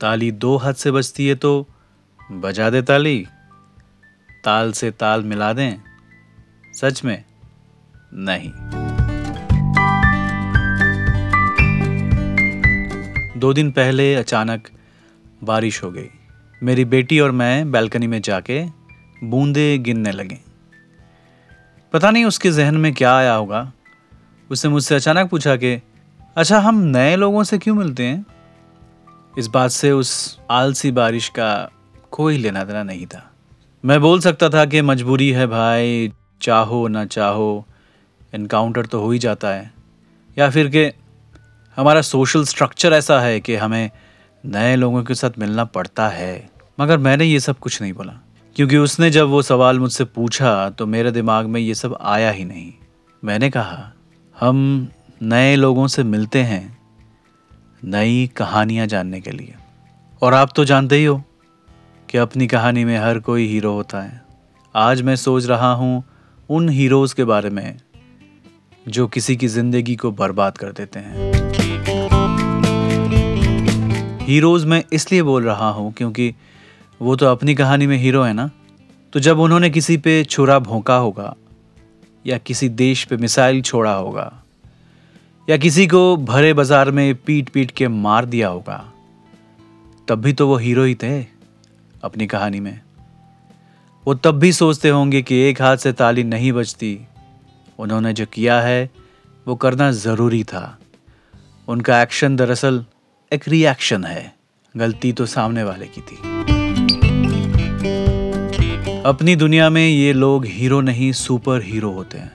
ताली दो हाथ से बजती है तो बजा दे ताली। ताल से ताल मिला दें। सच में, नहीं। दो दिन पहले अचानक बारिश हो गई। मेरी बेटी और मैं बालकनी में जाके बूंदे गिनने लगे। पता नहीं उसके जहन में क्या आया होगा। उसने मुझसे अचानक पूछा कि अच्छा हम नए लोगों से क्यों मिलते हैं? इस बात से उस आलसी बारिश का कोई लेना देना नहीं था। मैं बोल सकता था कि मजबूरी है भाई, चाहो ना चाहो इनकाउंटर तो हो ही जाता है। या फिर कि हमारा सोशल स्ट्रक्चर ऐसा है कि हमें नए लोगों के साथ मिलना पड़ता है। मगर मैंने ये सब कुछ नहीं बोला। क्योंकि उसने जब वो सवाल मुझसे पूछा तो मेरे दिमाग में ये सब आया ही नहीं। मैंने कहा, हम नए लोगों से मिलते हैं नई कहानियाँ जानने के लिए। और आप तो जानते ही हो कि अपनी कहानी में हर कोई हीरो होता है। आज मैं सोच रहा हूँ उन हीरोज़ के बारे में जो किसी की ज़िंदगी को बर्बाद कर देते हैं। हीरोज़ मैं इसलिए बोल रहा हूँ क्योंकि वो तो अपनी कहानी में हीरो है ना? तो जब उन्होंने किसी पे छुरा भोंका होगा या किसी देश पे मिसाइल छोड़ा होगा या किसी को भरे बाज़ार में पीट पीट के मार दिया होगा, तब भी तो वो हीरो ही थे अपनी कहानी में। वो तब भी सोचते होंगे कि एक हाथ से ताली नहीं बजती। उन्होंने जो किया है, वो करना ज़रूरी था। उनका एक्शन दरअसल एक रिएक्शन है, गलती तो सामने वाले की थी। अपनी दुनिया में ये लोग हीरो नहीं, सुपर हीरो होते हैं।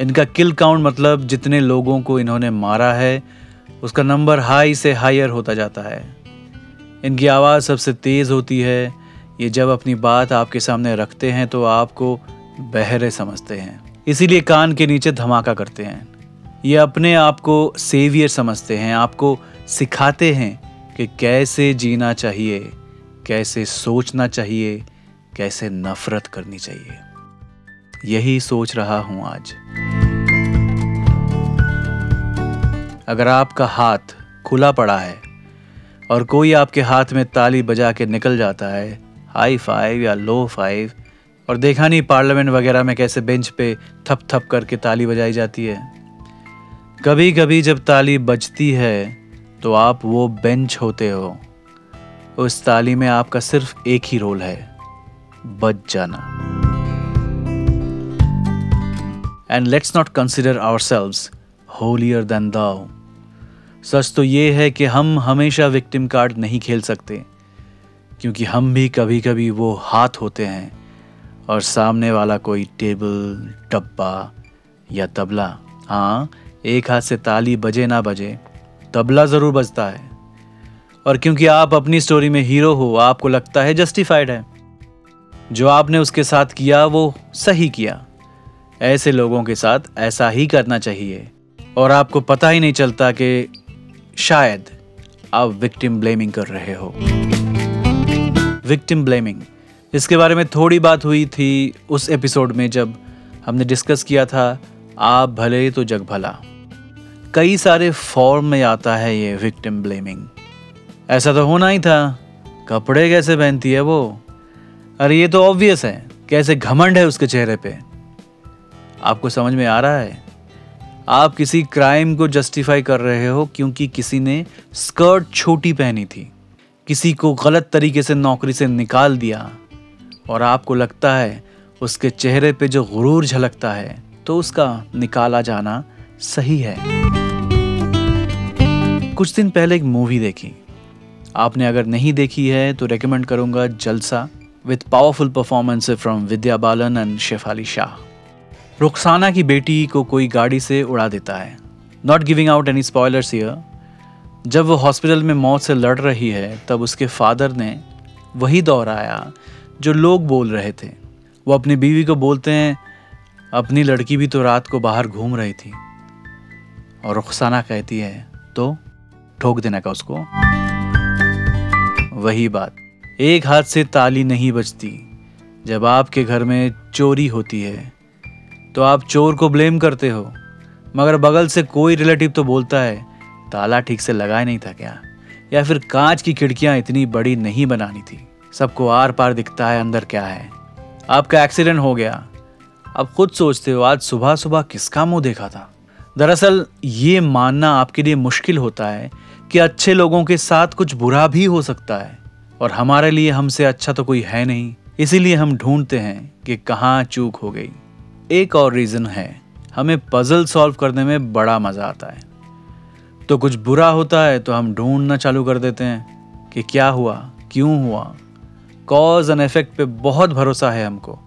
इनका किल काउंट मतलब जितने लोगों को इन्होंने मारा है, उसका नंबर हाई से हायर होता जाता है। इनकी आवाज़ सबसे तेज़ होती है। ये जब अपनी बात आपके सामने रखते हैं तो आपको बहरे समझते हैं। इसीलिए कान के नीचे धमाका करते हैं। ये अपने आप को सेवियर समझते हैं। आपको सिखाते हैं कि कैसे जीना चाहिए, कैसे सोचना चाहिए, कैसे नफरत करनी चाहिए। यही सोच रहा हूँ आज। अगर आपका हाथ खुला पड़ा है और कोई आपके हाथ में ताली बजा के निकल जाता है हाई फाइव या लो फाइव और देखा नहीं पार्लियामेंट वगैरह में कैसे बेंच पे थप थप करके ताली बजाई जाती है। कभी कभी जब ताली बजती है तो आप वो बेंच होते हो। उस ताली में आपका सिर्फ़ एक ही रोल है बच जाना। And let's not consider ourselves holier than thou such तो ये है कि हम हमेशा विक्टिम कार्ड नहीं खेल सकते, क्योंकि हम भी कभी कभी वो हाथ होते हैं और सामने वाला कोई टेबल डब्बा या तबला। हाँ एक हाथ से ताली बजे ना बजे, तबला ज़रूर बजता है। और क्योंकि आप अपनी स्टोरी में हीरो हो, आपको लगता है जस्टिफाइड है। जो आपने उसके साथ किया, वो सही किया। ऐसे लोगों के साथ ऐसा ही करना चाहिए। और आपको पता ही नहीं चलता कि शायद आप विक्टिम ब्लेमिंग कर रहे हो। विक्टिम ब्लेमिंग इसके बारे में थोड़ी बात हुई थी उस एपिसोड में जब हमने डिस्कस किया था, आप भले तो जग भला। कई सारे फॉर्म में आता है ये विक्टिम ब्लेमिंग ऐसा तो होना ही था। कपड़े कैसे पहनती है वो? अरे ये तो ऑब्वियस है। कैसे घमंड है उसके चेहरे पे? आपको समझ में आ रहा है? आप किसी क्राइम को जस्टिफाई कर रहे हो क्योंकि किसी ने स्कर्ट छोटी पहनी थी। किसी को गलत तरीके से नौकरी से निकाल दिया और आपको लगता है उसके चेहरे पे जो गुरूर झलकता है तो उसका निकाला जाना सही है। कुछ दिन पहले एक मूवी देखी। आपने अगर नहीं देखी है तो रेकमेंड करूँगा Jalsa with powerful performance from Vidya Balan and Shefali Shah. Rukhsana की बेटी को कोई गाड़ी से उड़ा देता है। Not giving out any spoilers here जब वो हॉस्पिटल में मौत से लड़ रही है, तब उसके फादर ने वही दोहराया जो लोग बोल रहे थे। वो अपनी बीवी को बोलते हैं, अपनी लड़की भी तो रात को बाहर घूम रही थी। और रुखसाना कहती है तो ठोक देना का उसको? वही बात। एक हाथ से ताली नहीं बजती। जब आपके घर में चोरी होती है तो आप चोर को ब्लेम करते हो। मगर बगल से कोई रिलेटिव तो बोलता है, ताला ठीक से लगाया नहीं था क्या? या फिर कांच की खिड़कियाँ इतनी बड़ी नहीं बनानी थी। सबको आर पार दिखता है अंदर क्या है। आपका एक्सीडेंट हो गया। आप खुद सोचते हो, आज सुबह सुबह किसका मुँह देखा था? दरअसल, ये मानना आपके लिए मुश्किल होता है कि अच्छे लोगों के साथ कुछ बुरा भी हो सकता है। और हमारे लिए हमसे अच्छा तो कोई है नहीं। इसीलिए हम ढूंढते हैं कि कहाँ चूक हो गई। एक और रीजन है। हमें पजल सॉल्व करने में बड़ा मज़ा आता है। तो कुछ बुरा होता है तो हम ढूंढना चालू कर देते हैं कि क्या हुआ, क्यों हुआ। कॉज एंड इफ़ेक्ट पे बहुत भरोसा है हमको।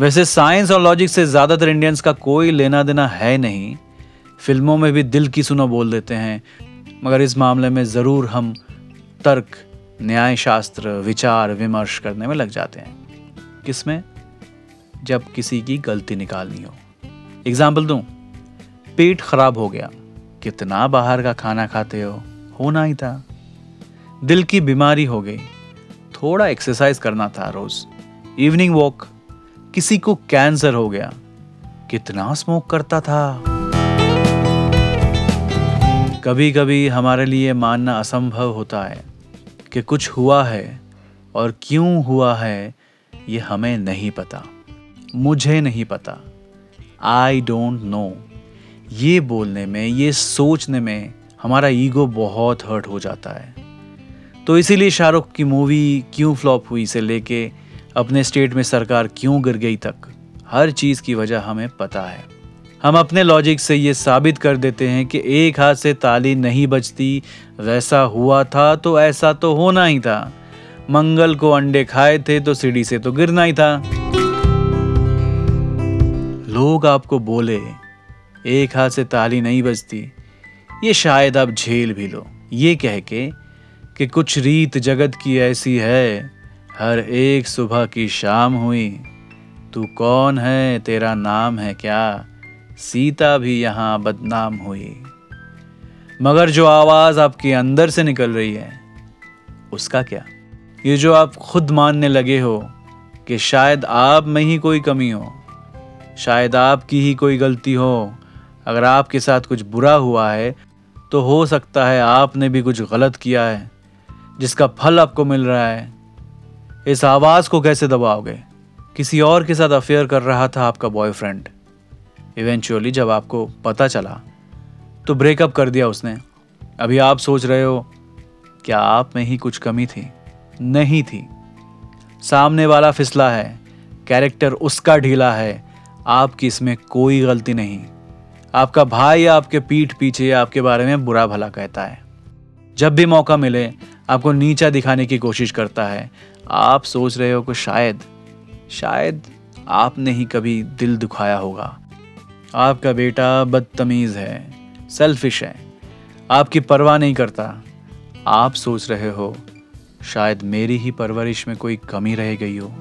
वैसे साइंस और लॉजिक से ज़्यादातर इंडियंस का कोई लेना देना है नहीं। फ़िल्मों में भी दिल की सुनो बोल देते हैं। मगर इस मामले में ज़रूर हम तर्क न्याय शास्त्र विचार, विमर्श करने में लग जाते हैं। किसमें? जब किसी की गलती निकालनी हो। एग्ज़ाम्पल दूँ, पेट खराब हो गया, कितना बाहर का खाना खाते हो? होना ही था। दिल की बीमारी हो गई, थोड़ा एक्सरसाइज करना था रोज। इवनिंग वॉक किसी को कैंसर हो गया, कितना स्मोक करता था। कभी कभी हमारे लिए मानना असंभव होता है कि कुछ हुआ है और क्यों हुआ है, ये हमें नहीं पता। मुझे नहीं पता। आई डोंट नो ये बोलने में, ये सोचने में हमारा ईगो बहुत हर्ट हो जाता है। तो इसीलिए शाहरुख की मूवी क्यों फ्लॉप हुई से लेके, अपने स्टेट में सरकार क्यों गिर गई तक, हर चीज़ की वजह हमें पता है। हम अपने लॉजिक से ये साबित कर देते हैं कि एक हाथ से ताली नहीं बजती, वैसा हुआ था तो ऐसा तो होना ही था। मंगल को अंडे खाए थे तो सीढ़ी से तो गिरना ही था। लोग आपको बोले, एक हाथ से ताली नहीं बजती। ये शायद आप झेल भी लो। ये कह के कि कुछ रीत जगत की ऐसी है, हर एक सुबह की शाम हुई। तू कौन है, तेरा नाम है क्या? सीता भी यहाँ बदनाम हुई। मगर जो आवाज़ आपके अंदर से निकल रही है, उसका क्या? ये जो आप खुद मानने लगे हो कि शायद आप में ही कोई कमी हो शायद आपकी ही कोई गलती हो। अगर आपके साथ कुछ बुरा हुआ है तो हो सकता है आपने भी कुछ गलत किया है, जिसका फल आपको मिल रहा है। इस आवाज़ को कैसे दबाओगे? किसी और के साथ अफेयर कर रहा था आपका बॉयफ्रेंड इवेंचुअली जब आपको पता चला तो ब्रेकअप कर दिया उसने। अभी आप सोच रहे हो, क्या आप में ही कुछ कमी थी? नहीं थी। सामने वाला फिसला है। कैरेक्टर उसका ढीला है। आपकी इसमें कोई गलती नहीं। आपका भाई आपके पीठ पीछे आपके बारे में बुरा भला कहता है। जब भी मौका मिले, आपको नीचा दिखाने की कोशिश करता है। आप सोच रहे हो कि शायद शायद आपने ही कभी दिल दुखाया होगा। आपका बेटा बदतमीज़ है सेल्फिश है। आपकी परवाह नहीं करता। आप सोच रहे हो, शायद मेरी ही परवरिश में कोई कमी रह गई हो।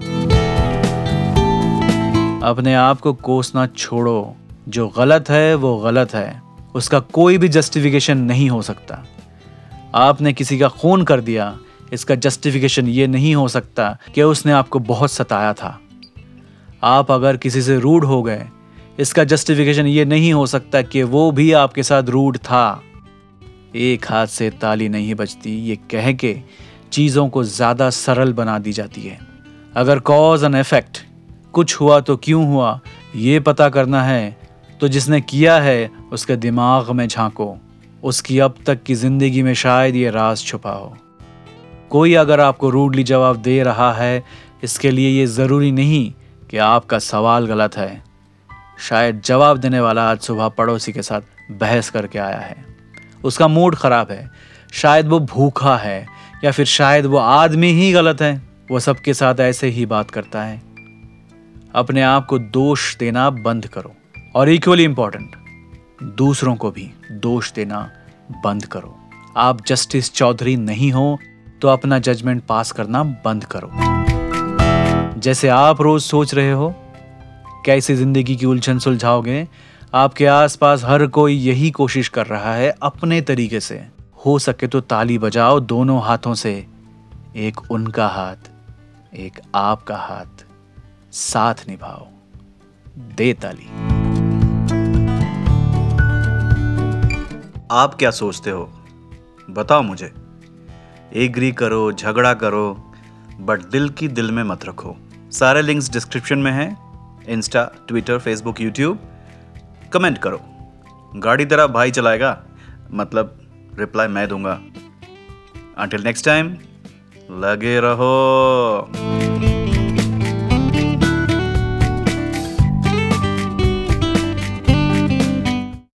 अपने आप को कोसना छोड़ो। जो गलत है, वो गलत है। उसका कोई भी जस्टिफिकेशन नहीं हो सकता। आपने किसी का खून कर दिया, इसका जस्टिफिकेशन ये नहीं हो सकता कि उसने आपको बहुत सताया था। आप अगर किसी से रूड हो गए, इसका जस्टिफिकेशन ये नहीं हो सकता कि वो भी आपके साथ रूड था। एक हाथ से ताली नहीं बजती, ये कह के चीज़ों को ज़्यादा सरल बना दी जाती है। अगर कॉज एंड इफ़ेक्ट कुछ हुआ तो क्यों हुआ, ये पता करना है। तो जिसने किया है, उसके दिमाग में झांको। उसकी अब तक की ज़िंदगी में शायद ये राज छुपा हो। कोई अगर आपको रूडली जवाब दे रहा है, इसके लिए ये ज़रूरी नहीं कि आपका सवाल गलत है। शायद जवाब देने वाला आज सुबह पड़ोसी के साथ बहस करके आया है। उसका मूड ख़राब है। शायद वो भूखा है, या फिर शायद वो आदमी ही गलत है। वो सबके साथ ऐसे ही बात करता है। अपने आप को दोष देना बंद करो। और इक्वली इंपॉर्टेंट दूसरों को भी दोष देना बंद करो। आप जस्टिस चौधरी नहीं हो तो अपना जजमेंट पास करना बंद करो। जैसे आप रोज सोच रहे हो, कैसे ज़िंदगी की उलझन सुलझाओगे, आपके आसपास हर कोई यही कोशिश कर रहा है अपने तरीके से। हो सके तो ताली बजाओ दोनों हाथों से, एक उनका हाथ, एक आपका हाथ। साथ निभाओ। दे ताली। आप क्या सोचते हो? बताओ मुझे। एग्री करो, झगड़ा करो, बट दिल की दिल में मत रखो। सारे लिंक्स डिस्क्रिप्शन में हैं। Insta Twitter Facebook YouTube comment करो। गाड़ी तेरा भाई चलाएगा? मतलब रिप्लाई मैं दूँगा। अंटिल नेक्स्ट टाइम लगे रहो।